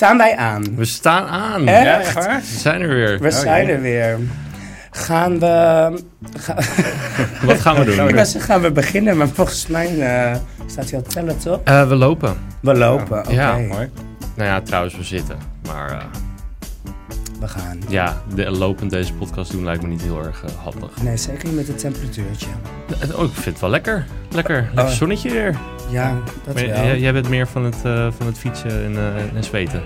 Staan wij aan? We staan aan. Echt? Ja? We zijn er weer. We zijn er weer. Gaan we... ga- Wat gaan we doen? ik was gaan we beginnen, maar volgens mij eh, staat hij al tellen, toch? Eh, we lopen. We lopen, oké. Ja, Mooi. Nou ja, trouwens, we zitten. Maar eh, We gaan. ja, de, lopend deze podcast doen lijkt me niet heel erg handig. Nee, zeker niet met het temperatuurtje. Oh, ik vind het wel lekker. Lekker. Lekker Oh. zonnetje weer. Ja, dat Maar wel. jij, jij bent meer van het, eh, van het fietsen en, eh, en zweten.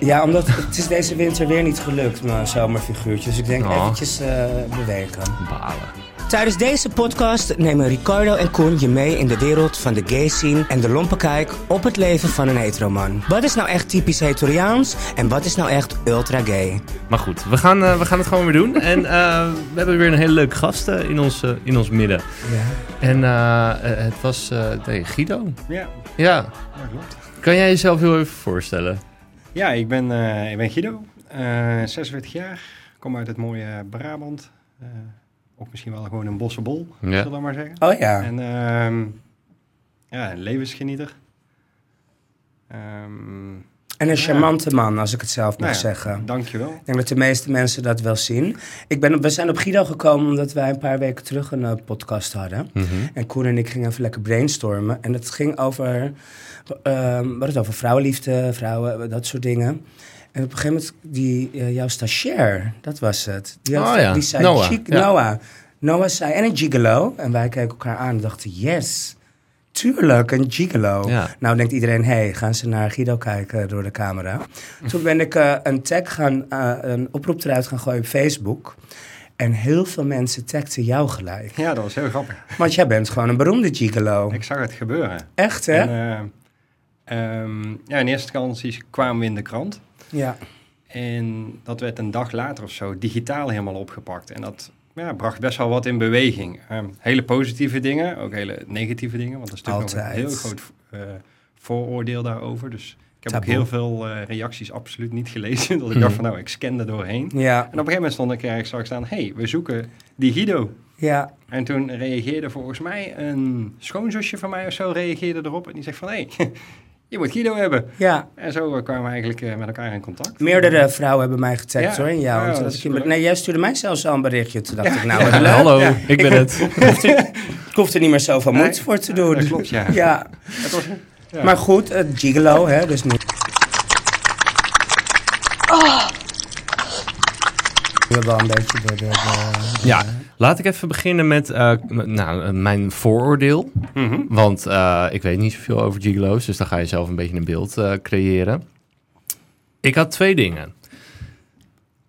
Ja, omdat het is deze winter weer niet gelukt, mijn zomerfiguurtje. Dus ik denk Oh. eventjes eh, bewegen. Balen. Tijdens deze podcast nemen Ricardo en Koen je mee in de wereld van de gay scene en de lompe kijk op het leven van een heteroman. Wat is nou echt typisch hetoriaans en wat is nou echt ultra gay? Maar goed, we gaan, eh, we gaan het gewoon weer doen. En eh, we hebben weer een hele leuke gast in, ons, eh, in ons midden. Ja. En het was eh, nee, Guido. Ja, Ja, klopt. kan jij jezelf heel even voorstellen? Ja, ik ben, eh, ik ben Guido, eh 46 jaar, kom uit het mooie Brabant. Eh, ook misschien wel gewoon een bossenbol, Ja. zullen we maar zeggen. Oh ja. En ehm, ja, een levensgenieter. Ehm, En een charmante man, als ik het zelf mag nou ja, zeggen. Dankjewel. Ik denk dat de meeste mensen dat wel zien. Ik ben, we zijn op Guido gekomen omdat wij een paar weken terug een eh, podcast hadden. Mhm. En Koen en ik gingen even lekker brainstormen. En het ging over, ehm wat het over vrouwenliefde, vrouwen, dat soort dingen. En op een gegeven moment, die, eh, jouw stagiair, dat was het. Die, Oh ja, die zei, Noah, ja. Noah. Noah zei, en een gigolo. En wij keken elkaar aan en dachten, yes, tuurlijk, een gigolo. Ja. Nou denkt iedereen, hé, hey, gaan ze naar Guido kijken door de camera. Toen ben ik eh, een tag gaan, eh, een oproep eruit gaan gooien op Facebook. En heel veel mensen tagden jou gelijk. Ja, dat was heel grappig. Want jij bent gewoon een beroemde gigolo. Ik zag het gebeuren. Echt, hè? En, eh, ehm, ja, in eerste instantie kwamen we in de krant. Ja. En dat werd een dag later of zo digitaal helemaal opgepakt. En dat ja, bracht best wel wat in beweging. Ehm, hele positieve dingen, ook hele negatieve dingen. Want er is natuurlijk nog een heel groot eh, vooroordeel daarover. Dus ik heb Taboe. ook heel veel eh, reacties absoluut niet gelezen. Dat ik Mhm. dacht van nou, ik scan er doorheen. Ja. En op een gegeven moment stond ik ergens zag staan... hey, we zoeken die Guido. Ja. En toen reageerde volgens mij een schoonzusje van mij of zo... reageerde erop en die zegt van... hey, je moet Guido hebben. Ja. En zo eh, kwamen we eigenlijk eh, met elkaar in contact. Meerdere vrouwen hebben mij getagd Ja. hoor, in jou. Ja, ik, nee, jij stuurde mij zelfs al een berichtje. Toen dacht Ja. ik, nou. Hallo, Ja. ik ben het. Ik hoef er niet meer zoveel Nee. moeite voor te doen. Dat klopt, ja. Ja. Het was, ja. Maar goed, het gigolo, hè, dus niet. We hebben al een beetje de... de, de- Ja, laat ik even beginnen met eh, nou, eh, mijn vooroordeel. Mhm. Want eh, ik weet niet zoveel over gigolo's, dus dan ga je zelf een beetje een beeld eh, creëren. Ik had twee dingen.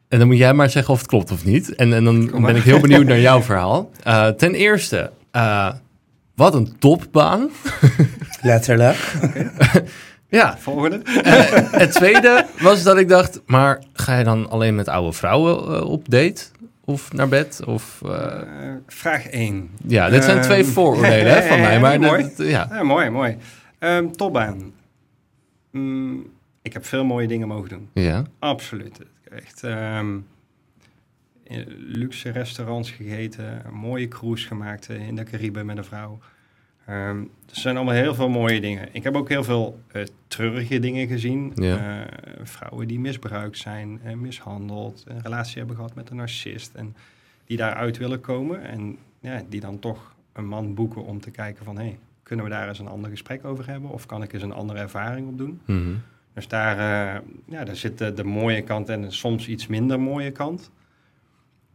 En dan moet jij maar zeggen of het klopt of niet. En, en dan ben ik heel benieuwd naar jouw verhaal. Eh, ten eerste, eh, wat een topbaan. Letterlijk. Ja, Volgende. Eh, het tweede was dat ik dacht, maar ga je dan alleen met oude vrouwen op date? Of naar bed? Of, eh, Eh, vraag 1. ja, dit zijn Ehm, twee vooroordelen hè, van mij. Maar mooi. dat- ja. Ja, mooi, mooi. Ehm topbaan. Mm, ik heb veel mooie dingen mogen doen. ja. Absoluut. Echt ehm, luxe restaurants gegeten, een mooie cruise gemaakt eh, in de Cariben met een vrouw. Ehm, er zijn allemaal heel veel mooie dingen. Ik heb ook heel veel eh, treurige dingen gezien. Ja. Eh, vrouwen die misbruikt zijn, en mishandeld, een relatie hebben gehad met een narcist en die daaruit willen komen en ja, die dan toch een man boeken om te kijken van, hey, kunnen we daar eens een ander gesprek over hebben of kan ik eens een andere ervaring op doen? Mhm. Dus daar, ja, daar zit de, de mooie kant en soms iets minder mooie kant.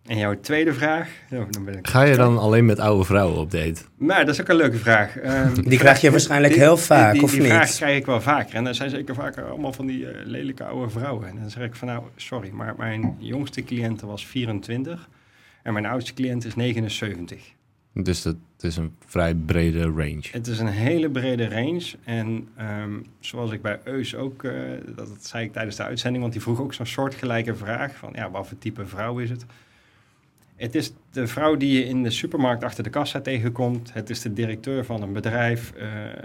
En jouw tweede vraag? Oh, dan ben ik Ga je dan alleen met oude vrouwen op date? Maar dat is ook een leuke vraag. Ehm, Die krijg je waarschijnlijk die- heel die- vaak, die, of die niet? vraag krijg ik wel vaker. En dat zijn zeker vaker allemaal van die eh, lelijke oude vrouwen. En dan zeg ik van nou, sorry, maar mijn jongste cliënt was 24 en mijn oudste cliënt is 79. Dus dat is een vrij brede range. Het is een hele brede range. En ehm, zoals ik bij Eus ook, eh, dat, dat zei ik tijdens de uitzending, want die vroeg ook zo'n soortgelijke vraag van ja, wat voor type vrouw is het? Het is de vrouw die je in de supermarkt achter de kassa tegenkomt. Het is de directeur van een bedrijf, eh, eh,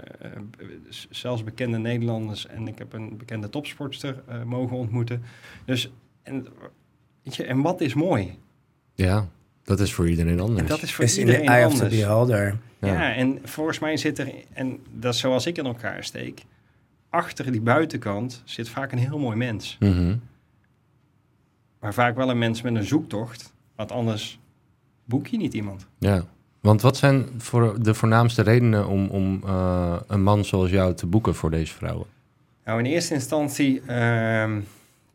zelfs bekende Nederlanders. En ik heb een bekende topsportster eh, mogen ontmoeten. Dus, en, weet je, en wat is mooi? Ja, dat is voor iedereen anders. En dat is voor Is in the iedereen the anders. Ja. Ja. en volgens mij zit er, en dat is zoals ik in elkaar steek, achter die buitenkant zit vaak een heel mooi mens. Mhm. Maar vaak wel een mens met een zoektocht. Want anders boek je niet iemand. Ja. Want wat zijn voor de voornaamste redenen om, om eh, een man zoals jou te boeken voor deze vrouwen? Nou, in eerste instantie, ehm,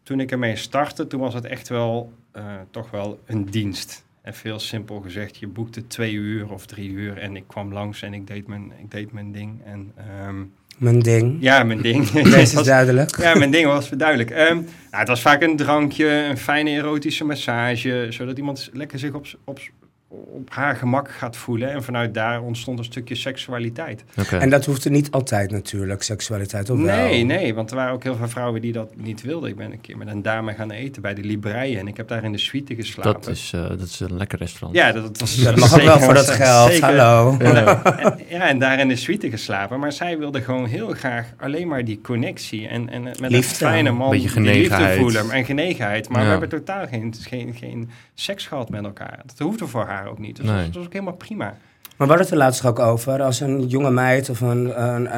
toen ik ermee startte, toen was het echt wel eh, toch wel een dienst. En veel simpel gezegd, je boekte twee uur of drie uur en ik kwam langs en ik deed mijn, ik deed mijn ding. En ehm, Mijn ding. ja, mijn ding. Deze is duidelijk. ja, mijn ding was duidelijk. Ehm, nou, het was vaak een drankje, een fijne erotische massage, zodat iemand lekker zich op, op, op haar gemak gaat voelen. En vanuit daar ontstond een stukje seksualiteit. Oké. En dat hoeft er niet altijd natuurlijk, seksualiteit, of wel? Nee, nee, want er waren ook heel veel vrouwen die dat niet wilden. Ik ben een keer met een dame gaan eten bij de Libreien en ik heb daar in de suite geslapen. Dat is, eh, dat is een lekker restaurant. Ja, dat, dat was Dat mag ook wel voor dat zeker- geld, zeker. hallo. Ja. En, ja, en daar in de suite geslapen. Maar zij wilde gewoon heel graag alleen maar die connectie. En, en met Liefde. een fijne man Beetje die liefde genegenheid. voelen en genegenheid. Maar Ja. we hebben totaal geen, geen, geen seks gehad met elkaar. Dat hoefde voor haar ook niet. Dus Nee. dat, was- dat was ook helemaal prima. Maar hadden het er laatst ook over. Als een jonge meid of een, een,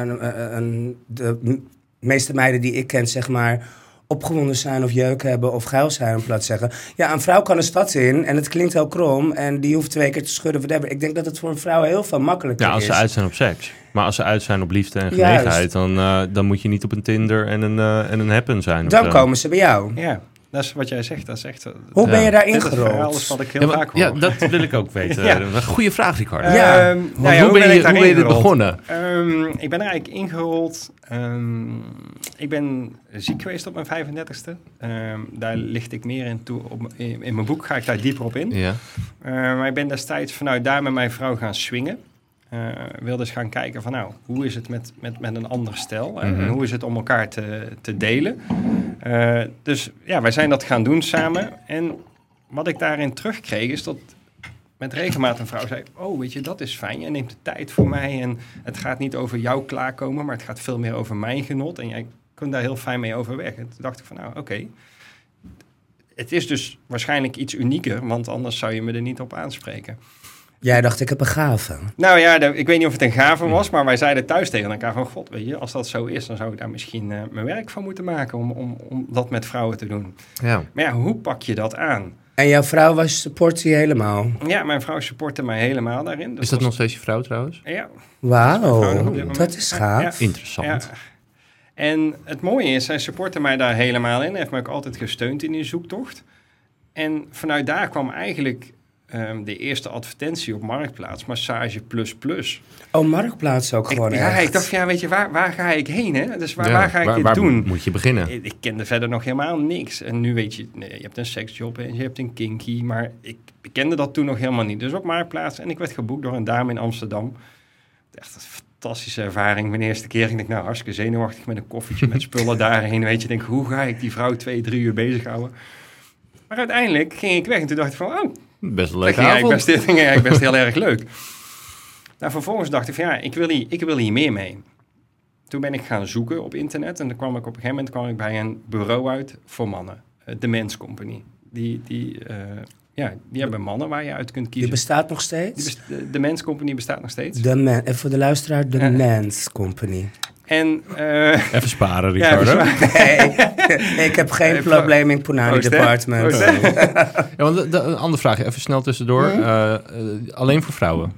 een, de meeste meiden die ik ken, zeg maar, opgewonden zijn of jeuk hebben of geil zijn, om plat te zeggen. Ja, een vrouw kan een stad in en het klinkt heel krom en die hoeft twee keer te schudden. Whatever. Ik denk dat het voor een vrouw heel veel makkelijker Ja, als is. ze uit zijn op seks. Maar als ze uit zijn op liefde en Juist. genegenheid, dan, eh, dan moet je niet op een Tinder en een, eh, en een happen zijn. Dan komen ze bij jou. Ja, dat is wat jij zegt. Dat is echt... eh, Hoe Ja. ben je daarin gerold? is wat ik heel Ja, maar- vaak ja, hoor. dat wil ik ook weten. Ja. Een goede vraag. Ja. Ehm, nou ja, hoe, ben ik je, hoe daarin ben je dit gerold? begonnen? Ehm, ik ben er eigenlijk ingerold. Ehm, ik ben ziek geweest op mijn 35ste. Ehm, daar licht ik meer in toe. Op, in, in mijn boek ga ik daar dieper op in. Ja. Eh, maar ik ben destijds vanuit daar met mijn vrouw gaan swingen. Eh wilde eens gaan kijken van nou, hoe is het met, met, met een ander stel? hè? Mhm. En hoe is het om elkaar te, te delen? Eh, dus ja, wij zijn dat gaan doen samen. En wat ik daarin terugkreeg is dat met regelmaat een vrouw zei... oh, weet je, dat is fijn. Je neemt de tijd voor mij en het gaat niet over jou klaarkomen... maar het gaat veel meer over mijn genot. En jij kunt daar heel fijn mee overweg. En toen dacht ik van nou, oké. Het is dus waarschijnlijk iets unieker... want anders zou je me er niet op aanspreken. Jij dacht, ik heb een gave. Nou ja, de- ik weet niet of het een gave was, maar wij zeiden thuis tegen elkaar van... God, weet je, als dat zo is, dan zou ik daar misschien eh, mijn werk van moeten maken... Om, om, om dat met vrouwen te doen. ja. Maar ja, hoe pak je dat aan? En jouw vrouw was support je helemaal. Ja, mijn vrouw supportte mij helemaal daarin. Dus Is dat was- nog steeds je vrouw trouwens? Ja, Wauw, dat is Ja, gaaf. Interessant. ja. En het mooie is, zij supportte mij daar helemaal in. Heeft mij ook altijd gesteund in die zoektocht. En vanuit daar kwam eigenlijk ehm, de eerste advertentie op Marktplaats, Massage Plus Plus. Oh, Marktplaats ook Ik, gewoon ja, echt. ik dacht, ja, weet je, waar, waar ga ik heen? Hè? Dus waar, Ja, waar ga ik dit waar doen? moet je beginnen? Ik, ik kende verder nog helemaal niks. En nu weet je, nee, je hebt een seksjob en je hebt een kinky. Maar ik, ik kende dat toen nog helemaal niet. Dus op Marktplaats. En ik werd geboekt door een dame in Amsterdam. Echt een fantastische ervaring. Mijn eerste keer. Ik denk, nou, hartstikke zenuwachtig met een koffietje met spullen daarheen. Weet je, ik denk, hoe ga ik die vrouw twee, drie uur bezighouden? Maar uiteindelijk ging ik weg. En toen dacht ik van, oh, Best een dat ging best, dat ging eigenlijk best heel erg leuk. Nou, vervolgens dacht ik van ja, ik wil, hier, ik wil hier meer mee. Toen ben ik gaan zoeken op internet en dan kwam ik op een gegeven moment kwam ik bij een bureau uit voor mannen. eh, De Mens Company. Die, die, eh, ja, die hebben mannen waar je uit kunt Die kiezen. bestaat nog Die steeds? best- de, de Mens Company bestaat nog steeds. De man, en voor de luisteraar, de Ja. Mans Company. En eh, Even sparen, ja, Ricardo. Nee, ik heb geen probleem in Punani Proost, hè? Department. Proost, hè? Ja, want de- de- een andere vraag, even snel tussendoor. Eh, alleen voor vrouwen?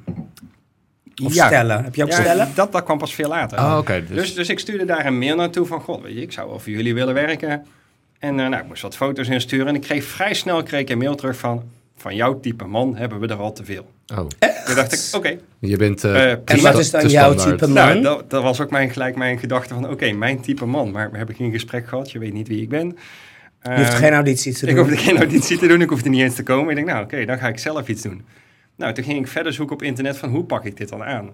Of Ja. stellen. Heb je ook ja, stellen? Dat, dat kwam pas veel later. Oké. dus, Dus, dus ik stuurde daar een mail naartoe van, god, weet je, ik zou wel voor jullie willen werken. En eh, nou, ik moest wat foto's insturen en ik kreeg vrij snel kreeg ik een mail terug van, van jouw type man hebben we er al te veel. oh, Toen dacht ik, oké. je bent... eh, Eh, En wat is dan jouw type Nou, man? dat, dat was ook mijn, gelijk mijn gedachte van, oké, mijn type man. Maar we hebben geen gesprek gehad, je weet niet wie ik ben. Je hoeft Eh, geen auditie te ik doen. hoefde geen auditie te doen, ik hoefde niet eens te komen. Ik denk, nou oké, dan ga ik zelf iets doen. Nou, toen ging ik verder zoeken op internet van hoe pak ik dit dan aan.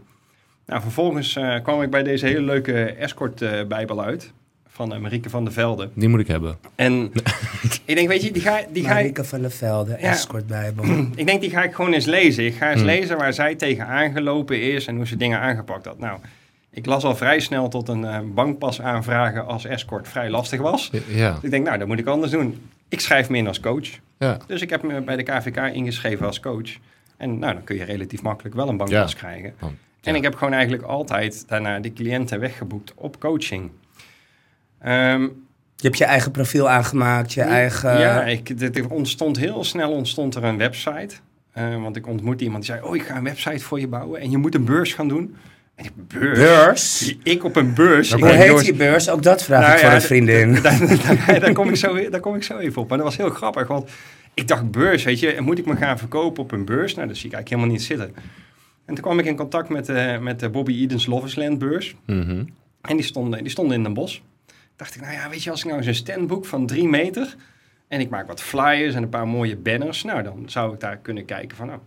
Nou, vervolgens eh, kwam ik bij deze hele leuke escort-bijbel uit. Van Marieke van der Velde. Die moet ik hebben. En ik denk, weet je, die ga, die ga ik... Marike van der Velde, Ja. Escort Bijbel. Ik denk, die ga ik gewoon eens lezen. Ik ga eens Hmm. lezen waar zij tegen aangelopen is en hoe ze dingen aangepakt had. Nou, ik las al vrij snel tot een eh, bankpas aanvragen als escort vrij lastig was. Ja, Dus ik denk, nou, dat moet ik anders doen. Ik schrijf me in als coach. ja. Dus ik heb me bij de KVK ingeschreven als coach. En nou, dan kun je relatief makkelijk wel een bankpas Ja. krijgen. Want, En ik heb gewoon eigenlijk altijd daarna de cliënten weggeboekt op coaching. Ehm, Je hebt je eigen profiel aangemaakt, je eigen... Ja, ik, dit, er ontstond heel snel ontstond er een website. Eh, want ik ontmoette iemand die zei, oh, ik ga een website voor je bouwen. En je moet een beurs gaan doen. En ik, beurs? Beurs? Ik op een beurs? Hoe heet jongens, die beurs? Ook dat vraag Nou ik voor ja, een vriendin. Daar, kom ik zo, daar kom ik zo even op. Maar dat was heel grappig, want ik dacht beurs, weet je, en moet ik me gaan verkopen op een beurs? Nou, dat zie ik eigenlijk helemaal niet zitten. En toen kwam ik in contact met, eh, met de Bobby Edens Love is Land beurs. Mhm. En die stonden, die stonden in Den Bosch. Dacht ik, nou ja, weet je, als ik nou eens een stand boek van drie meter... en ik maak wat flyers en een paar mooie banners... nou, dan zou ik daar kunnen kijken van... nou,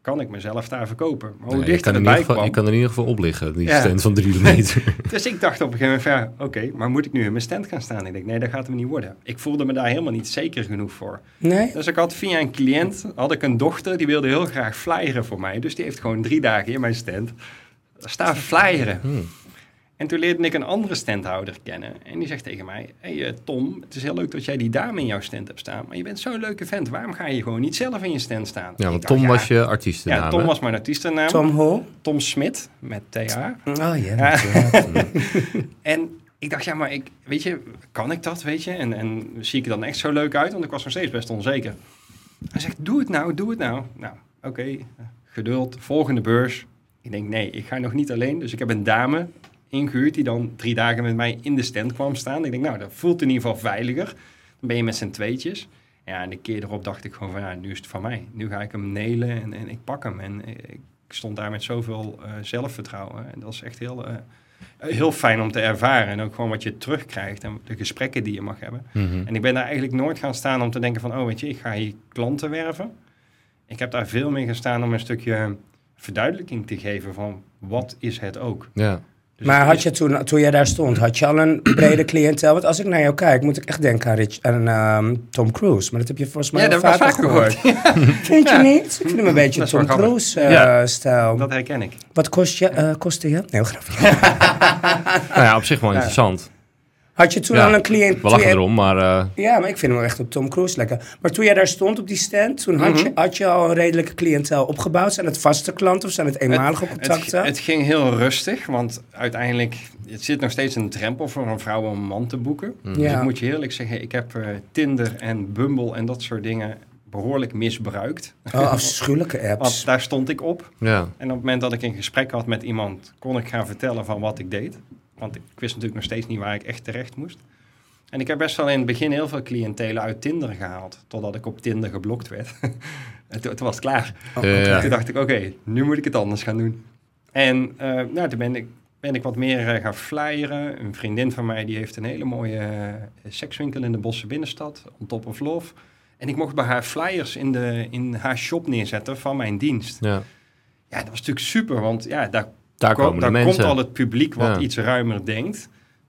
kan ik mezelf daar verkopen? Maar hoe dichter erbij geval, kwam... je kan er in ieder geval op liggen, die Ja. stand van drie meter. Dus ik dacht op een gegeven moment van, ja, oké, maar moet ik nu in mijn stand gaan staan? Ik denk, nee, dat gaat hem niet worden. Ik voelde me daar helemaal niet zeker genoeg voor. Nee? Dus ik had via een cliënt, had ik een dochter, die wilde heel graag flyeren voor mij. Dus die heeft gewoon drie dagen in mijn stand staan flyeren. Hmm. En toen leerde ik een andere standhouder kennen. En die zegt tegen mij, hey, eh, Tom, het is heel leuk dat jij die dame in jouw stand hebt staan. Maar je bent zo'n leuke vent, waarom ga je gewoon niet zelf in je stand staan? Ja, want dacht, Tom ja, was je artiestennaam. Ja, Tom hè? was mijn artiestennaam. Tom Ho? Tom Smit, met TH. Oh ja. Ja. En ik dacht, ja, maar ik, weet je, kan ik dat, weet je? En, en zie ik er dan echt zo leuk uit? Want ik was nog steeds best onzeker. Hij zegt, doe het nou, doe het nou. Nou, oké, geduld, volgende beurs. Ik denk, nee, ik ga nog niet alleen. Dus ik heb een dame ingehuurd die dan drie dagen met mij in de stand kwam staan. Ik denk, nou, dat voelt in ieder geval veiliger. Dan ben je met z'n tweetjes. Ja, en de keer erop dacht ik gewoon van, ja, nu is het van mij. Nu ga ik hem nelen en, en ik pak hem. En ik stond daar met zoveel eh, zelfvertrouwen. En dat is echt heel... eh, heel fijn om te ervaren. En ook gewoon wat je terugkrijgt en de gesprekken die je mag hebben. Mhm. En ik ben daar eigenlijk nooit gaan staan om te denken van... oh, weet je, ik ga hier klanten werven. Ik heb daar veel meer gestaan om een stukje verduidelijking te geven van... wat is het ook? Ja. Dus Maar het had is- je toen, toen jij daar stond, had je al een brede cliëntel? Want als ik naar jou kijk, moet ik echt denken aan, Rich, aan ehm, Tom Cruise. Maar dat heb je volgens mij Ja, al dat heb ik vaker vaak gehoord. Vind je Ja. niet? Ik vind hem een beetje Dat wel Tom. Cruise-stijl. Dat herken ik. Wat kost je, eh, kostte je? Heel grappig. Nou ja, op zich wel interessant. Had je toen Ja, al een cliënt... We lachen erom, maar eh, Ja, maar ik vind hem wel echt op Tom Cruise lekker. Maar toen jij daar stond op die stand, toen had, je, Mhm. had je al een redelijke cliëntel opgebouwd? Zijn het vaste klanten of zijn het eenmalige Het, contacten? het ging heel rustig, want uiteindelijk... het zit nog steeds een drempel voor een vrouw om een man te boeken. Dus Ja. ik moet je eerlijk zeggen, ik heb eh, Tinder en Bumble en dat soort dingen... behoorlijk misbruikt. Oh, afschuwelijke apps. Want daar stond ik op. ja. En op het moment dat ik een gesprek had met iemand, kon ik gaan vertellen van wat ik deed. Want ik wist natuurlijk nog steeds niet waar ik echt terecht moest. En ik heb best wel in het begin heel veel cliëntelen uit Tinder gehaald. Totdat ik op Tinder geblokt werd. en toen, toen was het klaar. Oh. Toen dacht ik, oké, nu moet ik het anders gaan doen. En eh, nou, toen ben ik, ben ik wat meer eh, gaan flyeren. Een vriendin van mij die heeft een hele mooie eh, sekswinkel in de Bosse binnenstad. On top of love. En ik mocht bij haar flyers in, de, in haar shop neerzetten van mijn dienst. ja. Ja, dat was natuurlijk super, want ja, daar, Daar ko- komen de daar mensen. komt al het publiek wat Ja. iets ruimer denkt.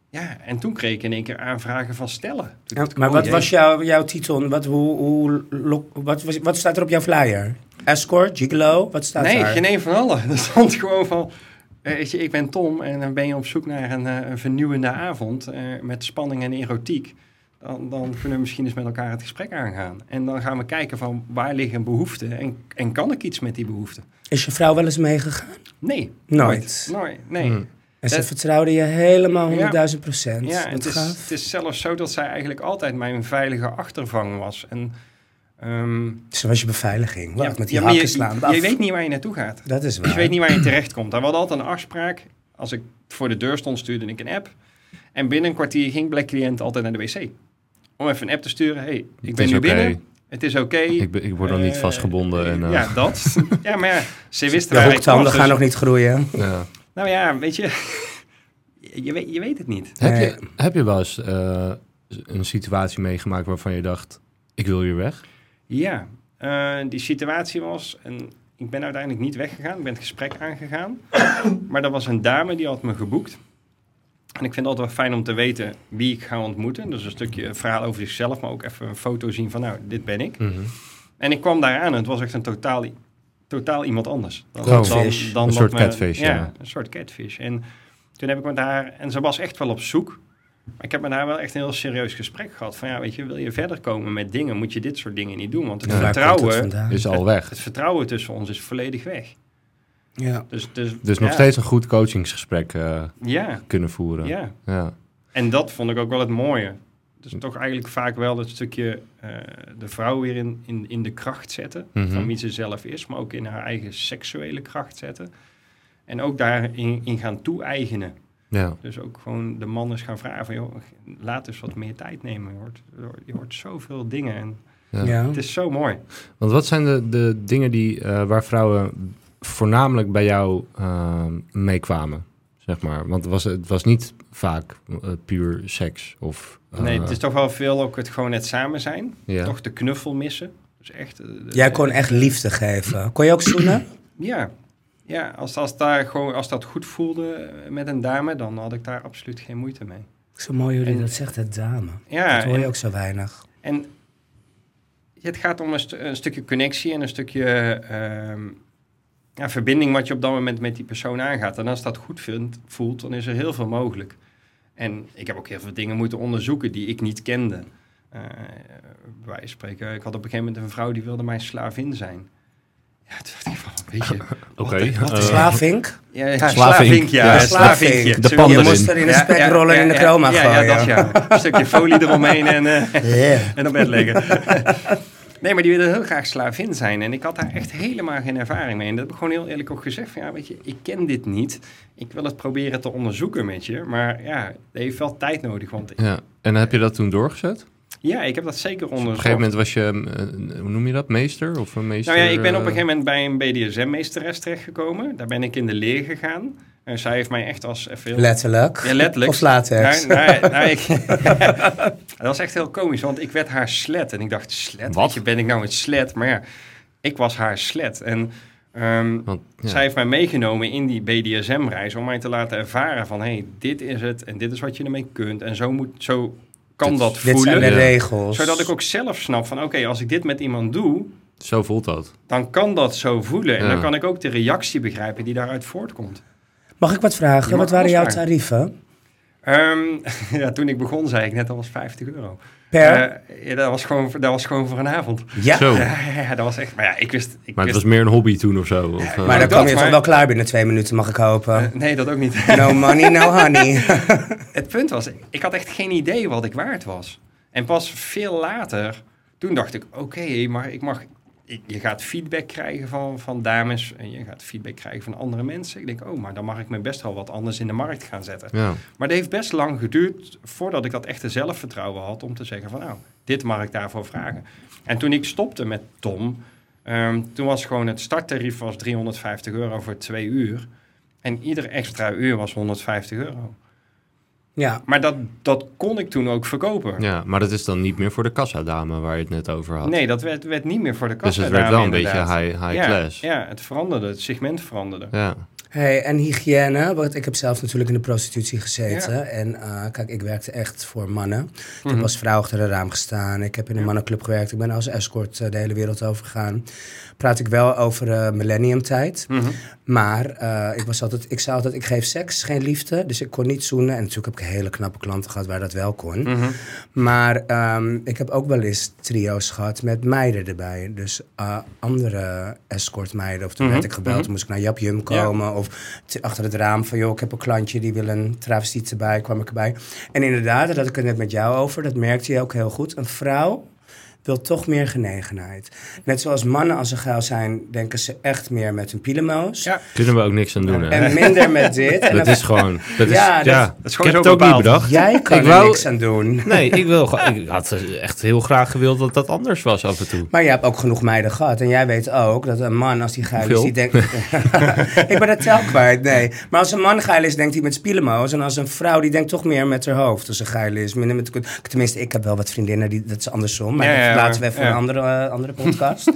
Ja, en toen kreeg ik in één keer aanvragen van stellen. Ja, maar wat was jouw, jouw titel? Wat, hoe, hoe, lo- wat, wat staat er op jouw flyer? Escort, gigolo, wat staat Nee, daar? geen een van allen. Er stond gewoon van... eh, Weet je, ik ben Tom en dan ben je op zoek naar een, eh, een vernieuwende avond eh, met spanning en erotiek. Dan, dan kunnen we misschien eens met elkaar het gesprek aangaan. En dan gaan we kijken van waar liggen behoeften en, en kan ik iets met die behoeften? Is je vrouw wel eens meegegaan? Nee. Nooit. Nooit, nee. Hmm. En ze Dat- vertrouwde je helemaal Ja. 100.000 procent. Ja, Wat het is, het is zelfs zo dat zij eigenlijk altijd mijn veilige achtervang was. En, ehm, Zo was je beveiliging. Wat, ja, met die ja, je, slaan. Je, weet niet waar je naartoe gaat. Dat is waar. Je weet niet waar je terecht komt. Daar was altijd een afspraak. Als ik voor de deur stond, stuurde ik een app. En binnen een kwartier ging Black Client altijd naar de wc. Om even een app te sturen. hey, ik ben nu binnen. Het is oké. Ik, ik word nog niet Eh, vastgebonden. En, eh, Ja, dat. ja, maar ja, ze wisten De waar ik hoektanden was, gaan dus- nog niet groeien. ja. Nou ja, weet je... je, weet, je weet het niet. Heb, Nee. je, heb je wel eens eh, een situatie meegemaakt waarvan je dacht, ik wil hier weg? Ja, eh, die situatie was, en ik ben uiteindelijk niet weggegaan, ik ben het gesprek aangegaan. maar er was een dame die had me geboekt. En ik vind het altijd wel fijn om te weten wie ik ga ontmoeten. Dus een stukje verhaal over zichzelf, maar ook even een foto zien van, nou, dit ben ik. Mhm. En ik kwam daar aan en het was echt een totaal, totaal iemand anders. Dan, Catfish. Een soort me- catfish, ja. ja. een soort catfish. En toen heb ik met haar, en ze was echt wel op zoek. Maar ik heb met haar wel echt een heel serieus gesprek gehad. Van ja, weet je, wil je verder komen met dingen, moet je dit soort dingen niet doen. Want het Ja. Het vertrouwen? Is al weg. het vertrouwen tussen ons is volledig weg. Ja. Dus, dus, Dus nog ja, steeds een goed coachingsgesprek eh, Ja, kunnen voeren. ja. Ja. En dat vond ik ook wel het mooie. Dus toch eigenlijk vaak wel dat stukje eh, de vrouw weer in, in, in de kracht zetten. Mhm. Van wie ze zelf is, maar ook in haar eigen seksuele kracht zetten. En ook daarin in gaan toe-eigenen. Ja. Dus ook gewoon de man eens gaan vragen van... joh, laat eens wat meer tijd nemen. Je hoort, je hoort zoveel dingen en Ja. Ja. het is zo mooi. Want wat zijn de, de dingen die, eh, waar vrouwen voornamelijk bij jou eh, meekwamen? Zeg maar. Want het was, het was niet vaak eh, puur seks. Of, eh, Nee, het is toch wel veel ook het gewoon het samen zijn. ja. Toch de knuffel missen. Dus echt... eh, Jij kon echt liefde geven. Kon je ook zoenen? Ja, ja als, als, daar gewoon, als dat goed voelde met een dame, dan had ik daar absoluut geen moeite mee. Zo mooi hoe je En- dat zegt, het dame. Ja, dat hoor je en, ook zo weinig. en het gaat om een stukje connectie en een stukje ehm, ja, verbinding wat je op dat moment met die persoon aangaat. En als dat goed vindt, voelt, dan is er heel veel mogelijk. En ik heb ook heel veel dingen moeten onderzoeken die ik niet kende. Eh van spreken, ik had op een gegeven moment een vrouw die wilde mijn slavin zijn. Ja, toen dacht ik van, weet je... Oké. eh, Slavink? Ja, ja, Slavink. De Je moest er in de spekrollen in de chroma ja, gooien. Ja, dat ja. Een stukje folie eromheen en, eh, Yeah. en op bed leggen. Nee, maar die wilde heel graag slavin zijn. En ik had daar echt helemaal geen ervaring mee. En dat heb ik gewoon heel eerlijk ook gezegd. Van, ja, weet je, ik ken dit niet. Ik wil het proberen te onderzoeken met je. Maar ja, het heeft wel tijd nodig. Want Ja. En heb je dat toen doorgezet? ja, ik heb dat zeker Dus op een onderzocht. gegeven moment was je, eh, hoe noem je dat, meester? Of een meester Nou ja, ik ben op een eh, gegeven moment bij een BDSM-meesteres terechtgekomen. Daar ben ik in de leer gegaan. En zij heeft mij echt als even heel... Letterlijk. Ja, letterlijk. Of latex. Nou, nou, nou, ik, dat was echt heel komisch, want ik werd haar slet. En ik dacht, slet? Wat? Je, ben ik nou een slet? Maar ja, ik was haar slet. En ehm, Want, ja. zij heeft mij meegenomen in die BDSM-reis... om mij te laten ervaren van... hé, hey, dit is het en dit is wat je ermee kunt. En zo, moet, zo kan Dit- dat Dit zijn voelen. de regels. Zodat ik ook zelf snap van... oké, als ik dit met iemand doe... Zo voelt dat. dan kan dat zo voelen. En Ja. dan kan ik ook de reactie begrijpen die daaruit voortkomt. Mag ik wat vragen? Wat waren jouw tarieven? Ehm, ja, toen ik begon zei ik net al was 50 euro. Per? Eh, ja, dat, was gewoon, dat was gewoon voor een avond. ja. Zo. Ja, ja, ja, dat was echt... Maar ja, ik wist... Ik Maar het wist was meer een hobby toen of zo? Of, eh, Maar dan dat, kwam je toch wel klaar binnen twee minuten, mag ik hopen. eh, nee, dat ook niet. No money, no honey. het punt was, ik had echt geen idee wat ik waard was. En pas veel later, toen dacht ik... Oké, maar ik mag... je gaat feedback krijgen van, van dames en je gaat feedback krijgen van andere mensen. Ik denk, oh, maar dan mag ik me best wel wat anders in de markt gaan zetten. ja. Maar het heeft best lang geduurd voordat ik dat echte zelfvertrouwen had om te zeggen van nou, dit mag ik daarvoor vragen. En toen ik stopte met Tom, ehm, toen was gewoon het starttarief was 350 euro voor twee uur. En ieder extra uur was 150 euro. Ja, Maar dat, dat kon ik toen ook verkopen. ja, maar dat is dan niet meer voor de kassadame waar je het net over had. Nee, dat werd, werd niet meer voor de dus kassa. het werd wel een beetje high, high ja, class. Ja, het veranderde, het segment veranderde. Ja. Hey, en hygiëne, want ik heb zelf natuurlijk in de prostitutie gezeten. Ja. En eh, kijk, ik werkte echt voor mannen. Ik heb Mhm. als vrouw achter een raam gestaan. Ik heb in een mannenclub gewerkt. Ik ben als escort eh, de hele wereld over gegaan. Praat ik wel over eh millenniumtijd. Mhm. Maar eh, ik, was altijd, ik zei altijd, ik geef seks, geen liefde. Dus ik kon niet zoenen. En natuurlijk heb ik hele knappe klanten gehad waar dat wel kon. Mhm. Maar ehm, ik heb ook wel eens trio's gehad met meiden erbij. Dus eh, andere escortmeiden. Of toen Mhm, werd ik gebeld, mhm. moest ik naar Jap Jum komen. Of achter het raam van, joh, ik heb een klantje die wil een travestiet erbij. Kwam ik erbij. En inderdaad, daar had ik het net met jou over. Dat merkte je ook heel goed. Een vrouw wil toch meer genegenheid. Net zoals mannen als ze geil zijn, denken ze echt meer met hun pielemoos. Ja. Kunnen we ook niks aan doen, hè? En minder met dit. En dat is gewoon... Dat is, Ja, ja, dat- dat is ik gewoon heb zo het ook niet bepaald. bedacht. Jij kan Ik er wou- niks aan doen. Nee, ik, wil, gewoon- ik had echt heel graag gewild dat dat anders was af en toe. Maar je hebt ook genoeg meiden gehad. En jij weet ook dat een man, als die geil is, die denkt... ik ben het tel kwijt, nee. Maar als een man geil is, denkt hij met spielemoos. En als een vrouw, die denkt toch meer met haar hoofd als ze geil is. Minder met, tenminste, ik heb wel wat vriendinnen, die, dat is andersom. Maar Ja, ja, laten we even een andere, eh, andere podcast.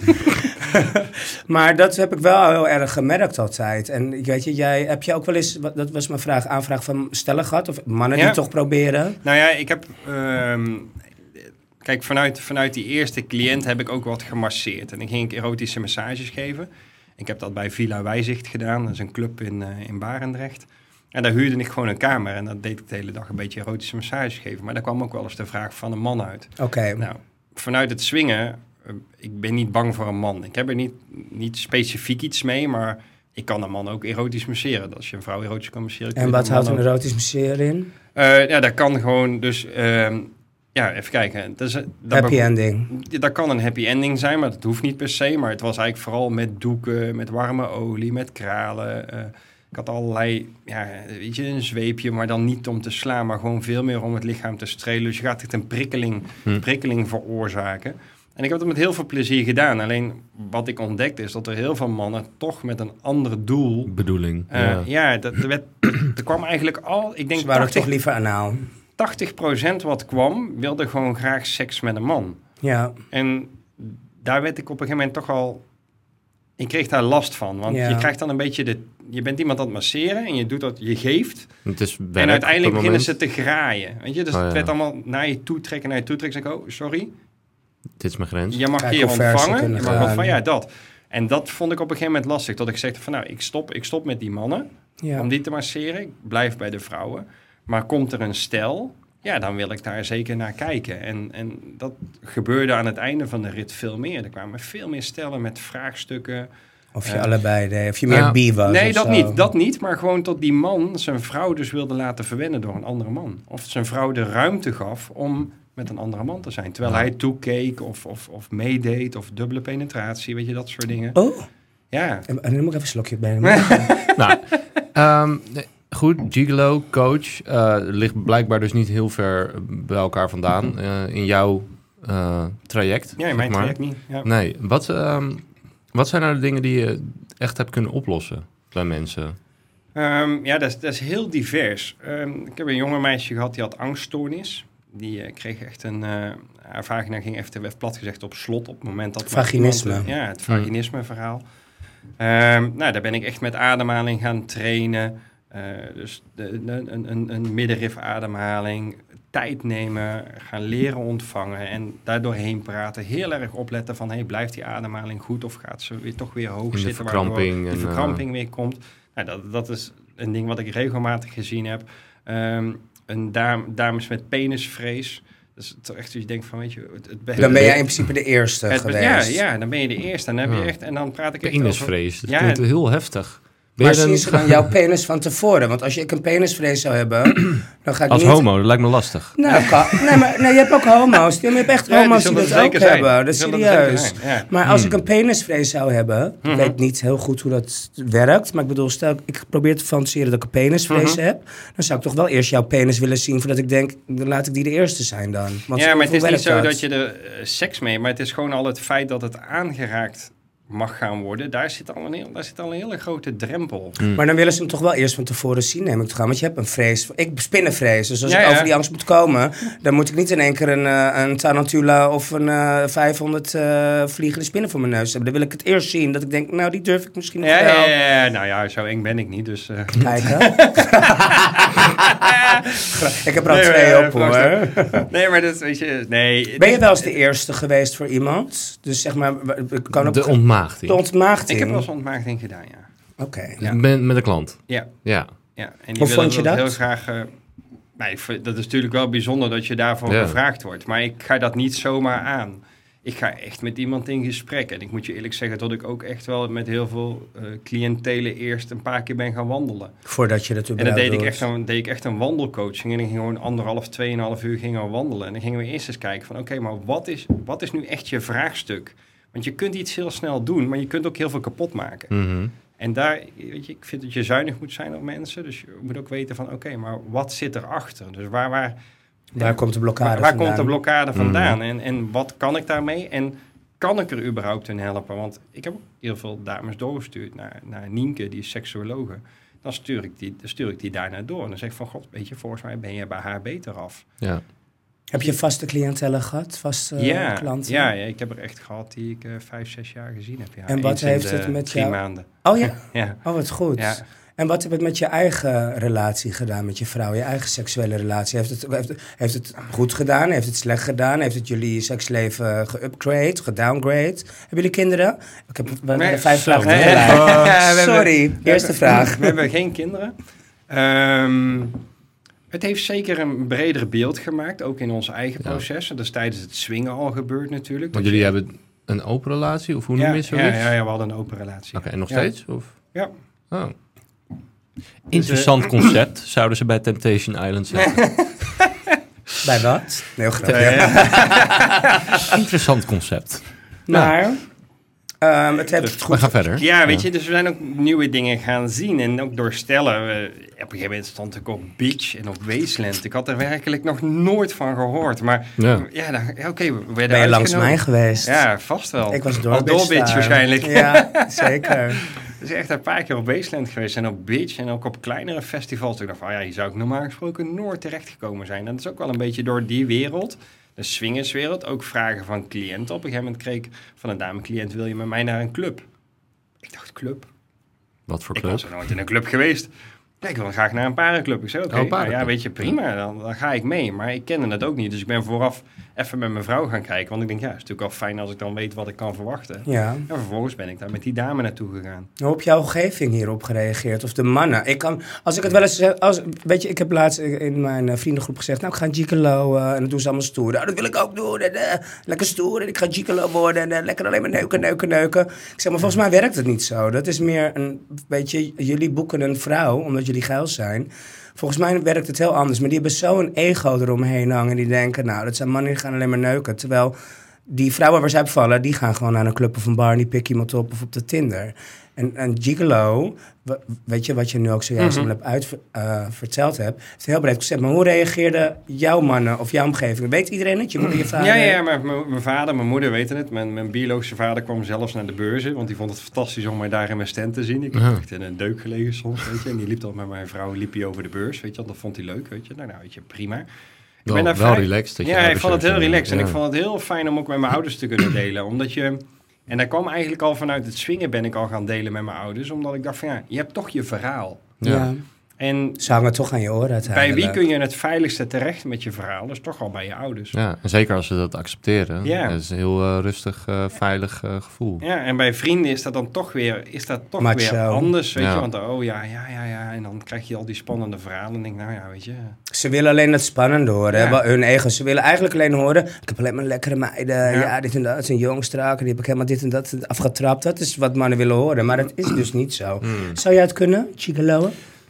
maar dat heb ik wel heel erg gemerkt altijd. En ik weet je, jij, heb je ook wel eens, dat was mijn vraag, aanvraag van stellen gehad? Of mannen die toch proberen? Nou ja, ik heb. ehm, kijk, vanuit, vanuit die eerste cliënt heb ik ook wat gemasseerd. En ik ging erotische massages geven. Ik heb dat bij Villa Wijzicht gedaan. Dat is een club in, eh, in Barendrecht. En daar huurde ik gewoon een kamer. En dat deed ik de hele dag een beetje erotische massages geven. Maar daar kwam ook wel eens de vraag van een man uit. Oké. Nou, vanuit het swingen, eh, ik ben niet bang voor een man. Ik heb er niet, niet specifiek iets mee, maar ik kan een man ook erotisch masseren. Als je een vrouw erotisch kan masseren. en wat een houdt een ook- erotisch masseren in? Eh, ja, dat kan gewoon dus... ehm, ja, even kijken. Dus, eh, dat Happy ending. Dat kan een happy ending zijn, maar dat hoeft niet per se. Maar het was eigenlijk vooral met doeken, met warme olie, met kralen. Ik had allerlei, ja, weet je, een zweepje, maar dan niet om te slaan, maar gewoon veel meer om het lichaam te strelen. Dus je gaat echt een prikkeling, Hm. prikkeling veroorzaken. En ik heb het met heel veel plezier gedaan. Alleen wat ik ontdekte is dat er heel veel mannen toch met een ander doel. Bedoeling. eh, ja. ja, dat, er, werd, er kwam eigenlijk al, ik denk Ze waren 80, toch liever anaal. 80% wat kwam, wilde gewoon graag seks met een man. Ja, En daar werd ik op een gegeven moment toch al... Ik kreeg daar last van. Want Ja. je krijgt dan een beetje de... Je bent iemand aan het masseren en je doet dat, je geeft. Het is werk en uiteindelijk beginnen ze te graaien. Weet je, dus Oh, het ja. werd allemaal naar je toe trekken, naar je toe trekken. Zeg ik, oh, sorry. Dit is mijn grens. Je mag Kijk hier ontvangen. Je mag van, ja, dat. En dat vond ik op een gegeven moment lastig. Dat ik zeg van, nou, ik stop, ik stop met die mannen. ja. Om die te masseren. Ik blijf bij de vrouwen. Maar komt er een stel... Ja, dan wil ik daar zeker naar kijken. En, en dat gebeurde aan het einde van de rit veel meer. Er kwamen veel meer stellen met vraagstukken. Of je Ja. allebei deed. Of je meer bi was. nee, dat zo. niet. Dat niet. Maar gewoon tot die man zijn vrouw dus wilde laten verwennen door een andere man. Of zijn vrouw de ruimte gaf om met een andere man te zijn. Terwijl Ja. hij toekeek of, of, of meedeed of dubbele penetratie. Weet je, dat soort dingen. Oh, Ja. en, en dan moet ik even een slokje bij nemen. nou, ehm, nee, goed, Gigolo, coach, eh, ligt blijkbaar dus niet heel ver bij elkaar vandaan eh, in jouw eh, traject. Ja, in mijn maar. traject niet. Ja. Nee, wat, ehm, wat zijn nou de dingen die je echt hebt kunnen oplossen bij mensen? Ehm, ja, dat is, dat is heel divers. Ehm, ik heb een jonge meisje gehad die had angststoornis. Die kreeg echt een... eh, haar vagina ging even, even plat gezegd op slot op het moment dat... Vaginisme. iemand, ja, het vaginisme verhaal. Ehm, nou, daar ben ik echt met ademhaling gaan trainen. Eh, dus de, de- een, een, een middenrifademhaling, tijd nemen, gaan leren ontvangen en daardoorheen praten. Heel erg opletten van, hey, blijft die ademhaling goed of gaat ze weer toch weer hoog de zitten? waardoor verkramping Die en, eh, verkramping weer komt. Nou, dat, dat is een ding wat ik regelmatig gezien heb. Ehm, een dame, dames met penisvrees. Dat is toch echt, als je denkt van, weet je... Het, het, Dan ben jij in principe de eerste het- geweest. ja, ja, dan ben je de eerste. En dan, heb je echt, en dan praat ik echt over... Penisvrees, dat Ja, klinkt heel heftig. Maar zien ze dan jouw penis van tevoren? Want als je ik een penisvrees zou hebben, dan ga ik Als niet... homo, dat lijkt me lastig. Nou, kan- nee, maar nee, je hebt ook homo's. Je hebt echt Ja, die homo's die, dat ook zijn. hebben. Dat is er serieus. ja. Maar als Hmm. ik een penisvrees zou hebben, ik Mhm. weet niet heel goed hoe dat werkt, maar ik bedoel, stel ik probeer te fantaseren dat ik een penisvrees Mhm. heb, dan zou ik toch wel eerst jouw penis willen zien voordat ik denk, dan laat ik die de eerste zijn dan. Want ja, maar het is niet zo dat je er eh, seks mee... maar het is gewoon al het feit dat het aangeraakt mag gaan worden... daar zit al een, heel, daar zit al een hele grote drempel. Maar dan willen ze hem toch wel eerst van tevoren zien, neem ik toch aan. Want je hebt een vrees. Ik spinnenvrees. Dus als Ja, ik ja. over die angst moet komen, dan moet ik niet in één keer een, eh, een tarantula of een eh 500 eh, vliegende spinnen voor mijn neus hebben. Dan wil ik het eerst zien. Dat ik denk, nou, die durf ik misschien nog Ja, wel. ja, ja, ja. nou ja, zo eng ben ik niet, dus... eh. Kijken. ik heb er al Nee, twee maar, op hoor. Nee, maar dat weet je... Nee, Ben je wel eens de eerste geweest voor iemand? Dus zeg maar, kan ook De ontmaagding. de ontmaagding. Ik heb wel eens ontmaagding gedaan, ja. Oké. Ja. Met, met een klant. Ja, Ja. ja. En die Hoe willen vond je dat? heel graag... eh, ik dat is natuurlijk wel bijzonder dat je daarvoor Ja. gevraagd wordt. Maar ik ga dat niet zomaar aan. Ik ga echt met iemand in gesprek. En ik moet je eerlijk zeggen dat ik ook echt wel met heel veel eh cliëntelen eerst een paar keer ben gaan wandelen. Voordat je dat En dan deed ik, echt een, deed ik echt een wandelcoaching. En ik ging gewoon anderhalf, tweeënhalf uur gingen we wandelen. En dan gingen we eerst eens kijken van... oké, maar wat is, wat is nu echt je vraagstuk? Want je kunt iets heel snel doen, maar je kunt ook heel veel kapot maken. Mhm. En daar, weet je, ik vind dat je zuinig moet zijn op mensen. Dus je moet ook weten van, oké, maar wat zit erachter? Dus waar, waar, Waar komt de blokkade waar, waar vandaan? komt de blokkade Mhm. vandaan? En, en wat kan ik daarmee? En kan ik er überhaupt in helpen? Want ik heb ook heel veel dames doorgestuurd naar, naar Nienke, die is seksuologe. Dan stuur ik die, dan stuur ik die daarna door. En dan zeg ik van, god, weet je, volgens mij ben je bij haar beter af. Ja. Heb je vaste cliëntelen gehad? Vaste ja, klanten? ja, ja, ik heb er echt gehad die ik eh, vijf, zes jaar gezien heb. Ja, En wat heeft het met drie jou- maanden. Oh ja? Ja. Oh, wat goed. Ja. En wat heeft het met je eigen relatie gedaan met je vrouw? Je eigen seksuele relatie? Heeft het, heeft, het- heeft het goed gedaan? Heeft het slecht gedaan? Heeft het jullie seksleven geupgrade, gedowngrade? Hebben jullie kinderen? Ik heb we Nee, vijf vragen Nee, tegelijk. ja, we hebben- Sorry, eerste vraag. We hebben geen kinderen. Ehm, het heeft zeker een breder beeld gemaakt, ook in onze eigen Ja. processen. Dat is tijdens het swingen al gebeurd natuurlijk. Want jullie je- hebben een open relatie? Of hoe ja, noem je ja, zoiets? ja, ja, we hadden een open relatie. Oké, en nog Ja. steeds? Of? Ja. Oh. Interessant concept, zouden ze bij Temptation Island zeggen. Bij wat? Heel grappig. Interessant concept. Maar ehm, het heeft het We gaan verder. Ja, weet je, dus we zijn ook nieuwe dingen gaan zien. En ook door stellen. eh, op een gegeven moment stond ik op Beach en op Wasteland. Ik had er werkelijk nog nooit van gehoord. Maar Ja. ja, dan- ja, oké, we Ben je langs mij geweest? Ja, vast wel. Ik was Al door doorbitch waarschijnlijk. Ja, zeker. Dus echt een paar keer op Wasteland geweest en op Beach en ook op kleinere festivals. Ik dacht van, ja, hier zou ik normaal gesproken nooit terechtgekomen zijn. En dat is ook wel een beetje door die wereld, de swingerswereld, ook vragen van cliënten. Op een gegeven moment kreeg ik van een dame-cliënt, wil je met mij naar een club? Ik dacht, club? Wat voor Ik club? was er nooit in een club geweest. Ja, ik wil graag naar een parenclub. Ik zei, oké, Oh, nou ja, weet je, prima, dan, dan ga ik mee. Maar ik kende het ook niet, dus ik ben vooraf even met mijn vrouw gaan kijken. Want ik denk, ja, het is natuurlijk wel fijn als ik dan weet wat ik kan verwachten. Ja. En vervolgens ben ik daar met die dame naartoe gegaan. Hoe heb jouw omgeving hierop gereageerd? Of de mannen? Ik kan, als ik het wel eens... Als, weet je, ik heb laatst in mijn vriendengroep gezegd... Nou, ik ga gigolo en dat doen ze allemaal stoer. Nou, dat wil ik ook doen. En, eh, lekker stoer en ik ga gigolo worden. En eh, lekker alleen maar neuken, neuken, neuken. Ik zeg, maar volgens mij werkt het niet zo. Dat is meer een... Weet je, jullie boeken een vrouw omdat jullie geil zijn. Volgens mij werkt het heel anders. Maar die hebben zo'n ego eromheen hangen. Die denken, nou, dat zijn mannen die gaan alleen maar neuken. Terwijl die vrouwen waar zij op vallen, die gaan gewoon naar een club of een bar en die pikken iemand op of op de Tinder. En een gigolo, weet je wat je nu ook zojuist Mhm. allemaal hebt uit, eh, verteld hebt, heeft een heel breed concept. Maar hoe reageerden jouw mannen of jouw omgeving? Weet iedereen het? Je moeder, je vader? Ja, ja, mijn vader, mijn moeder weten het. Mijn, mijn biologische vader kwam zelfs naar de beurzen, want die vond het fantastisch om mij daar in mijn stand te zien. Ik heb Ja. echt in een deuk gelegen soms, weet je. En die liep dan met mijn vrouw liep hij over de beurs, weet je. Dat vond hij leuk, weet je. Nou, nou weet je, prima. Ik Wel, daar wel vrij- relaxed. Dat je Ja, ik vond het heel relaxed. En Ja. ik vond het heel fijn om ook met mijn ouders te kunnen delen. Omdat je... En dat kwam eigenlijk al vanuit het swingen ben ik al gaan delen met mijn ouders. Omdat ik dacht van ja, je hebt toch je verhaal. Ja. En Ze hangen toch aan je oren bij wie kun je het veiligste terecht met je verhaal? Dat is toch al bij je ouders. Ja, en zeker als ze dat accepteren. Ja. Dat is een heel eh, rustig, eh, veilig eh, gevoel. Ja, en bij vrienden is dat dan toch weer, is dat toch Macho. weer anders, weet Ja. je. Want oh ja, ja, ja, ja. En dan krijg je al die spannende verhalen. En denk ik, nou ja, weet je. Ze willen alleen het spannende horen, Ja. hun ego. Ze willen eigenlijk alleen horen, ik heb alleen maar lekkere meiden. Ja, Ja. dit en dat. Het is een jongstrak, die heb ik helemaal dit en dat afgetrapt. Dat is wat mannen willen horen, maar dat is dus niet zo. Hmm. Zou jij het kunnen, Chigaloa?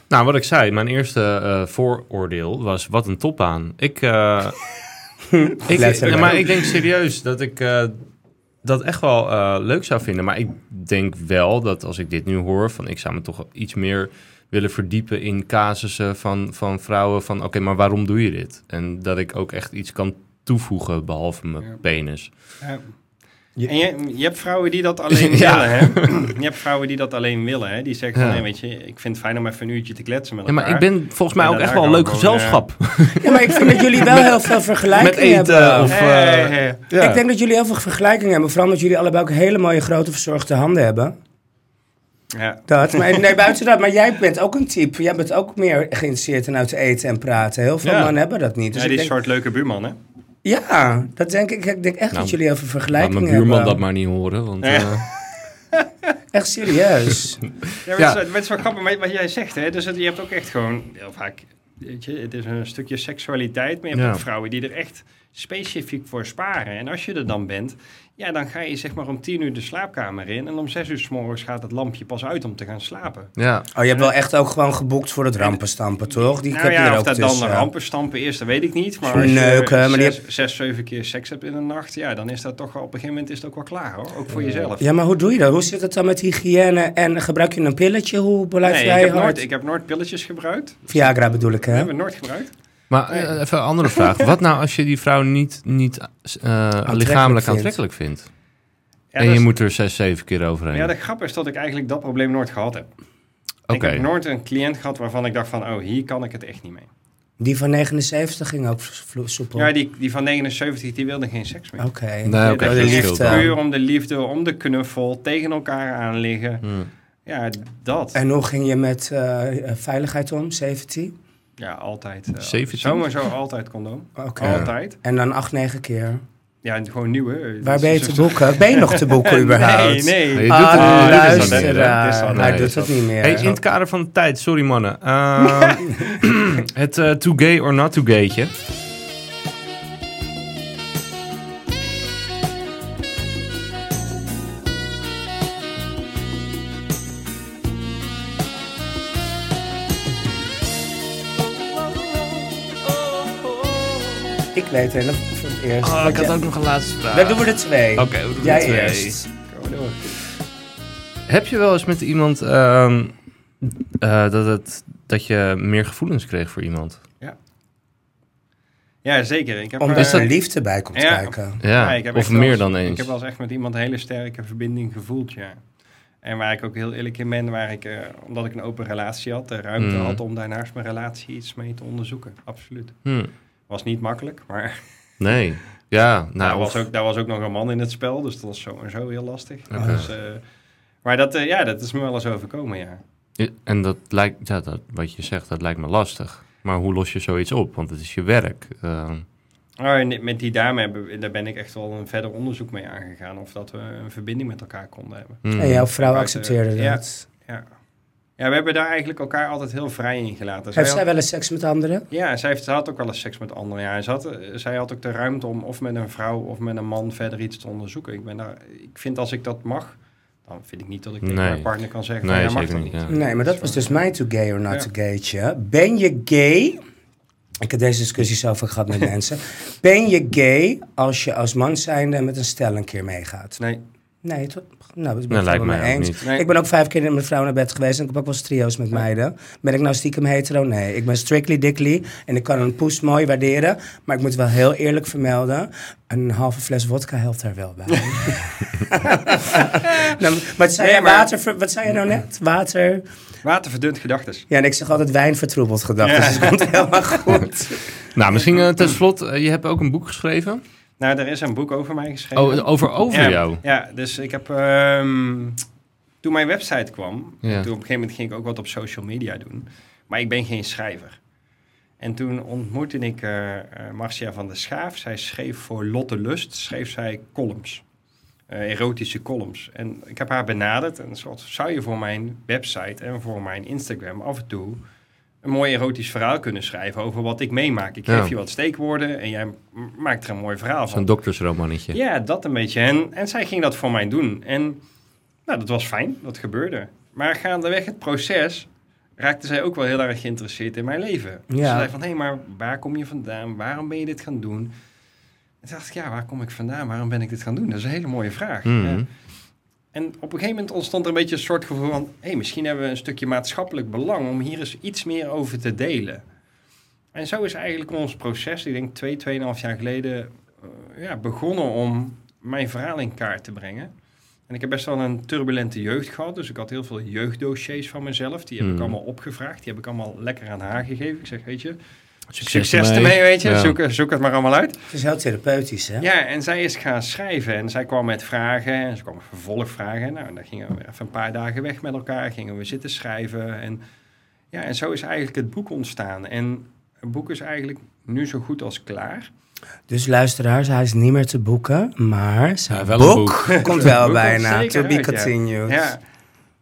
Nou, wat ik zei, mijn eerste eh, vooroordeel was wat een topbaan. Ik, eh, ik, maar ik denk serieus dat ik eh, dat echt wel eh, leuk zou vinden. Maar ik denk wel dat als ik dit nu hoor, van ik zou me toch iets meer willen verdiepen in casussen van, van vrouwen. Van oké, maar waarom doe je dit? En dat ik ook echt iets kan toevoegen behalve mijn Ja. penis. Ja. Je- En je, je hebt vrouwen die dat alleen Ja. willen, hè? Je hebt vrouwen die dat alleen willen, hè? Die zeggen van, Ja. nee, weet je, ik vind het fijn om even een uurtje te kletsen met Ja, maar elkaar. ik ben volgens mij En ook echt wel een leuk gezelschap. Ja, maar ik vind dat jullie wel heel veel Met vergelijkingen eten hebben. of... Hey, eh, hey. ja. Ik denk dat jullie heel veel vergelijkingen hebben. Vooral omdat jullie allebei ook hele mooie, grote, verzorgde handen hebben. Ja. Dat, maar, nee, buiten dat. Maar jij bent ook een type. Jij bent ook meer geïnteresseerd in uit eten en praten. Heel veel Ja. mannen hebben dat niet. Dus ja, die denk, soort leuke buurman, hè? Ja, dat denk ik. Ik denk echt Nou, dat jullie heel veel Laat vergelijkingen mijn buurman hebben. dat maar niet horen, want... Ja. eh, Echt serieus. Ja, maar Ja. Het, is, het is wel grappig maar wat jij zegt, hè? Dus het- je hebt ook echt gewoon, heel vaak, weet je, het is een stukje seksualiteit, maar je hebt Ja. ook vrouwen die er echt specifiek voor sparen. En als je er dan bent, ja, dan ga je zeg maar om tien uur de slaapkamer in en om zes uur s morgens gaat het lampje pas uit om te gaan slapen. ja. Oh, je hebt wel echt ook gewoon geboekt voor het rampenstampen, toch? Die nou heb je ja, er of ook dat tussen. dan rampen stampen is, dat weet ik niet. Maar als je neuken, maar die zes, zes, zeven keer seks hebt in een nacht, ja, dan is dat toch wel, op een gegeven moment is het ook wel klaar hoor. Ook voor jezelf. Ja, maar hoe doe je dat? Hoe zit het dan met hygiëne? En gebruik je een pilletje? Hoe blijf nee, ik jij heb, hard? nooit, ik heb nooit pilletjes gebruikt. Viagra bedoel ik, We hè? hebben nooit gebruikt. Maar eh, even een andere vraag. Wat nou als je die vrouw niet, niet eh, lichamelijk vindt. aantrekkelijk vindt? Ja, en je is- moet er zes, zeven keer overheen. Ja, de grap is dat ik eigenlijk dat probleem nooit gehad heb. Oké. Ik heb nooit een cliënt gehad waarvan ik dacht van, oh, hier kan ik het echt niet mee. Die van 79 ging ook soepel. Ja, die, die van 79, die wilde geen seks meer. Oké. Nee, oké, Oh, dat de liefde. Puur om de liefde, om de knuffel, tegen elkaar aan liggen. Hmm. Ja, dat. En hoe ging je met eh, veiligheid om? Safety? Ja, altijd. eh, Safety? Sowieso altijd condoom. Oké. Altijd. En dan acht, negen keer. Ja, gewoon nieuwe. Waar Dus- ben je te boeken? Ben je nog te boeken überhaupt? Nee, nee. Nee, je Ah, doet het niet. wat Hij Nee, doet het niet meer. Hey, in het kader van de tijd, sorry mannen. Eh, het eh too gay or not too gaytje. Verkleed in voor het eerst? Oh, ik had ook nog een laatste vraag. Dan doen we er twee. Oké, we doen Jij er twee. eerst. Kom maar door. Heb je wel eens met iemand ehm, eh, dat, het, dat je meer gevoelens kreeg voor iemand? Ja, zeker. Ik heb, Omdat er liefde bij komt ja. kijken. Ja, ik heb of meer eens- dan eens. Ik heb wel eens echt met iemand een hele sterke verbinding gevoeld, ja. En waar ik ook heel eerlijk in ben, waar ik, eh, omdat ik een open relatie had, de ruimte Mm. had om daar naast mijn relatie iets mee te onderzoeken. Absoluut. Hm, Was niet makkelijk, maar Nee. Ja, daar, nou, was of- ook, daar was ook nog een man in het spel, dus dat was zo en zo heel lastig. Dus, eh, maar dat, eh, ja, dat is me wel eens overkomen, ja. En dat lijkt, ja, dat, wat je zegt, dat lijkt me lastig. Maar hoe los je zoiets op? Want het is je werk. Ehm, Oh, en met die dame hebben, daar ben ik echt wel een verder onderzoek mee aangegaan. Of dat we een verbinding met elkaar konden hebben. hm. En jouw vrouw accepteerde dat. Ja. ja, we hebben daar eigenlijk elkaar altijd heel vrij in gelaten. Heeft had- zij wel eens seks met anderen? Ja, zij heeft, ze had ook wel eens seks met anderen. Ja, en ze had, eh, zij had ook de ruimte om of met een vrouw of met een man verder iets te onderzoeken. Ik, ben daar, ik vind als ik dat mag, dan vind ik niet dat ik tegen Nee. mijn partner kan zeggen: Nee, van, ja, mag dat niet, ja. Nee, maar dat was dus mijn to gay or not Ja. to gaytje. Ben je gay? Ik heb deze discussie zo vaak gehad met mensen. Ben je gay als je als man zijnde met een stel een keer meegaat? Nee, Nee, toch? Nou, dat ben ik lijkt het wel mij eens. niet. nee. Ik ben ook vijf keer met mijn vrouw naar bed geweest en ik heb ook wel eens trio's met meiden. Ben ik nou stiekem hetero? Nee. Ik ben strictly dickly en ik kan een poes mooi waarderen. Maar ik moet wel heel eerlijk vermelden, een halve fles vodka helpt daar wel bij. nou, wat, zei Nee, maar- water, wat zei je nou net? Water? water verdunt gedachtes. Ja, en ik zeg altijd wijn vertroebeld gedacht. Ja. Dus het komt helemaal goed. Nou, misschien eh, ten slotte, eh, je hebt ook een boek geschreven. Nou, er is een boek over mij geschreven. Oh, over, over ja, jou. Ja, dus ik heb... ehm, toen mijn website kwam, Ja. toen op een gegeven moment ging ik ook wat op social media doen. Maar ik ben geen schrijver. En toen ontmoette ik eh, eh, Marcia van der Schaaf. Zij schreef voor Lotte Lust, schreef zij columns. Eh, erotische columns. En ik heb haar benaderd en soort, zou je voor mijn website en voor mijn Instagram af en toe een mooi erotisch verhaal kunnen schrijven over wat ik meemaak. Ik geef Ja. je wat steekwoorden en jij maakt er een mooi verhaal van. Zo'n doktersromannetje. Ja, dat een beetje. En, en zij ging dat voor mij doen. En nou, dat was fijn, dat gebeurde. Maar gaandeweg het proces raakte zij ook wel heel erg geïnteresseerd in mijn leven. Ja. Ze zei van, hé, maar waar kom je vandaan? Waarom ben je dit gaan doen? En toen dacht ik, ja, waar kom ik vandaan? Waarom ben ik dit gaan doen? Dat is een hele mooie vraag. Mhm. Ja. En op een gegeven moment ontstond er een beetje een soort gevoel van... hé, misschien hebben we een stukje maatschappelijk belang om hier eens iets meer over te delen. En zo is eigenlijk ons proces, ik denk twee, tweeënhalf jaar geleden... eh, ja, begonnen om mijn verhaal in kaart te brengen. En ik heb best wel een turbulente jeugd gehad. Dus ik had heel veel jeugddossiers van mezelf. Die heb ik Hmm. allemaal opgevraagd. Die heb ik allemaal lekker aan haar gegeven. Ik zeg, weet je, Succes, succes ermee, weet je. Ja. Zoek, zoek het maar allemaal uit. Het is heel therapeutisch, hè? Ja, en zij is gaan schrijven en zij kwam met vragen en ze kwam met vervolgvragen. Nou, en dan gingen we even een paar dagen weg met elkaar, gingen we zitten schrijven. En, ja, en zo is eigenlijk het boek ontstaan. En het boek is eigenlijk nu zo goed als klaar. Dus luisteraars, hij is niet meer te boeken, maar zijn Ja, wel een boek, komt wel boek bijna. komt To be ja. continued. Ja,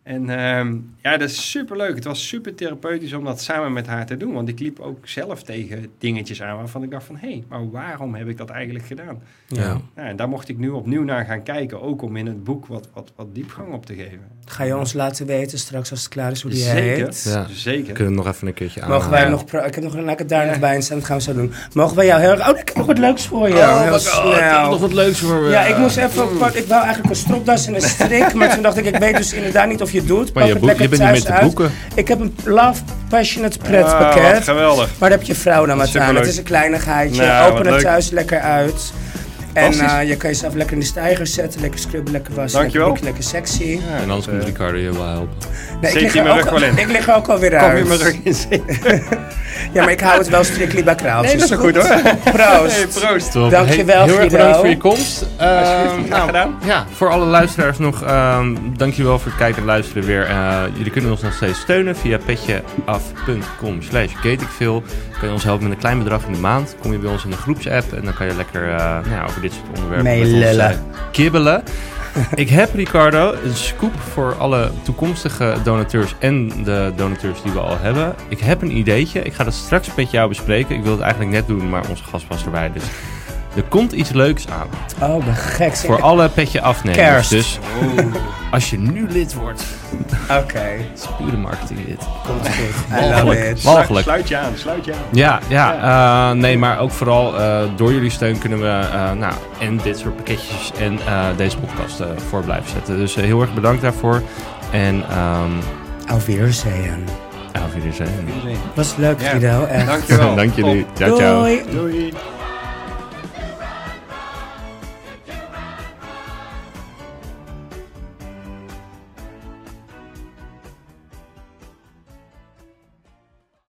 en ehm, ja, dat is super leuk. Het was super therapeutisch om dat samen met haar te doen. Want ik liep ook zelf tegen dingetjes aan waarvan ik dacht van... hé, hey, maar waarom heb ik dat eigenlijk gedaan? Ja. Ja, en daar mocht ik nu opnieuw naar gaan kijken. Ook om in het boek wat, wat, wat diepgang op te geven. Ga je ons laten weten straks als het klaar is hoe die Zeker. heet? Ja. Zeker. Kunnen we nog even een keertje aan. Mogen wij Ja. nog... ik heb nog ik het daar Ja. nog bij staan, dat gaan we zo doen. Mogen wij jou heel erg... Oh, ik heb nog wat leuks voor je. Oh, heel my God, ik heb snel. nog wat leuks voor me. Ja, ik moest even... pak- Ik wou eigenlijk een stropdas en een strik, maar toen dacht ik, ik weet dus inderdaad niet of je het doet. Maar je, het boek, lekker niet uit. boeken. Ik heb een Love Passionate Ah, wat pretpakket. geweldig. Maar daar heb je vrouw dan wat aan. Het is een kleinigheidje. Nou, Open het leuk. thuis lekker uit. En eh, je kan jezelf lekker in de stijger zetten. Lekker scrubben, lekker wassen. Dankjewel. Lekker, lekker sexy. Ja, En anders komt eh, Ricardo je wel helpen. Nee, Zet lig je er ook al- wel in. Ik lig er ook alweer Kom uit. je maar terug in. Ja, maar ik hou het wel strictly bij kraaltjes. Nee, dat is goed hoor. Proost. Hey, proost. Top. Dankjewel, Heel erg bedankt voor je komst. Ehm, Alsjeblieft, graag gedaan. Ja, voor alle luisteraars nog, ehm dankjewel voor het kijken en luisteren weer. Eh, jullie kunnen ons nog steeds steunen via petjeaf.com slash. Kun je ons helpen met een klein bedrag in de maand. Kom je bij ons in de groepsapp en dan kan je lekker eh, nou ja, over dit soort onderwerpen Meelullen. eh, kibbelen. Ik heb, Ricardo, een scoop voor alle toekomstige donateurs en de donateurs die we al hebben. Ik heb een ideetje. Ik ga dat straks met jou bespreken. Ik wil het eigenlijk net doen, maar onze gast was erbij. Dus Er komt iets leuks aan. Oh, de gek. Voor alle petje afnemers. Kerst. Dus als je nu lid wordt, Oké, het is pure marketing dit. komt goed. I love Walgelijk. it. Walgelijk. Sluit je aan, sluit je aan. Ja, ja, eh, nee, maar ook vooral eh, door jullie steun kunnen we eh, nou, en dit soort pakketjes en eh, deze podcast eh, voor blijven zetten. Dus eh, heel erg bedankt daarvoor. En ehm Auf Wiedersehen. auf Wiedersehen. Was leuk, Ja. Guido. Echt. Dankjewel. Dank jullie. Ciao, ciao. Doei. Doei.